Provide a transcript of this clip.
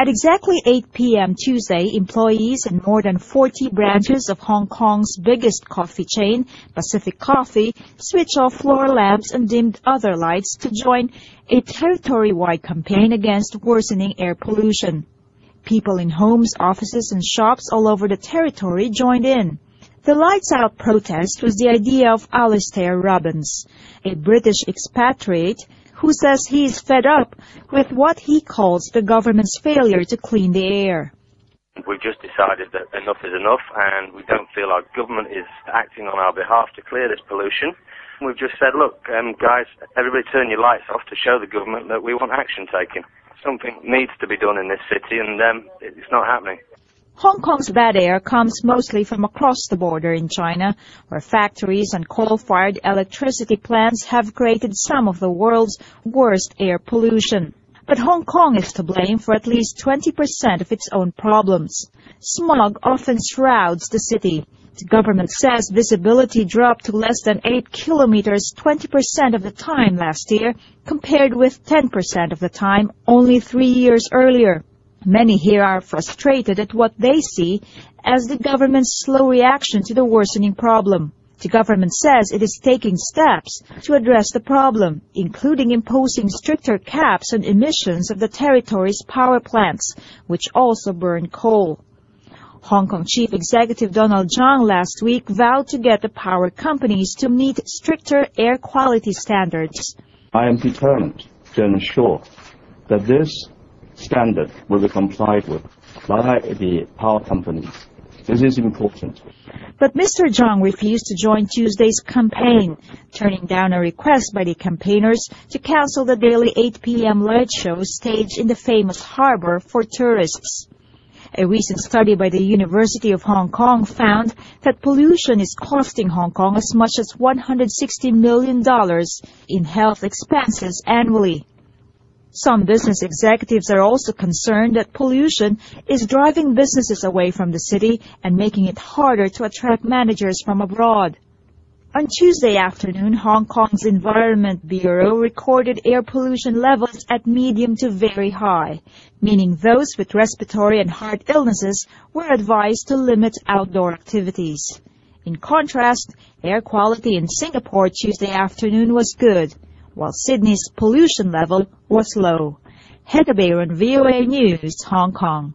At exactly 8 p.m. Tuesday, employees in more than 40 branches of Hong Kong's biggest coffee chain, Pacific Coffee, switched off floor lamps and dimmed other lights to join a territory-wide campaign against worsening air pollution. People in homes, offices, and shops all over the territory joined in. The Lights Out protest was the idea of Alistair Robbins, a British expatriate who says he is fed up with what he calls the government's failure to clean the air. We've just decided that enough is enough and we don't feel our government is acting on our behalf to clear this pollution. We've just said, look, um, guys, everybody turn your lights off to show the government that we want action taken. Something needs to be done in this city and um, it's not happening. Hong Kong's bad air comes mostly from across the border in China, where factories and coal-fired electricity plants have created some of the world's worst air pollution. But Hong Kong is to blame for at least 20% of its own problems. Smog often shrouds the city. The government says visibility dropped to less than 8 kilometers 20% of the time last year, compared with 10% of the time only three years earlier. Many here are frustrated at what they see as the government's slow reaction to the worsening problem. The government says it is taking steps to address the problem, including imposing stricter caps on emissions of the territory's power plants, which also burn coal. Hong Kong Chief Executive Donald Tsang last week vowed to get the power companies to meet stricter air quality standards. I am determined to ensure that this standard will be complied with by the power companies. This is important. But Mr. Tsang refused to join Tuesday's campaign, turning down a request by the campaigners to cancel the daily 8 p.m. light show staged in the famous harbor for tourists. A recent study by the University of Hong Kong found that pollution is costing Hong Kong as much as $160 million in health expenses annually. Some business executives are also concerned that pollution is driving businesses away from the city and making it harder to attract managers from abroad. On Tuesday afternoon, Hong Kong's Environment Bureau recorded air pollution levels at medium to very high, meaning those with respiratory and heart illnesses were advised to limit outdoor activities. In contrast, air quality in Singapore Tuesday afternoon was good while Sydney's pollution level was low. Heda Bayron, VOA News, Hong Kong.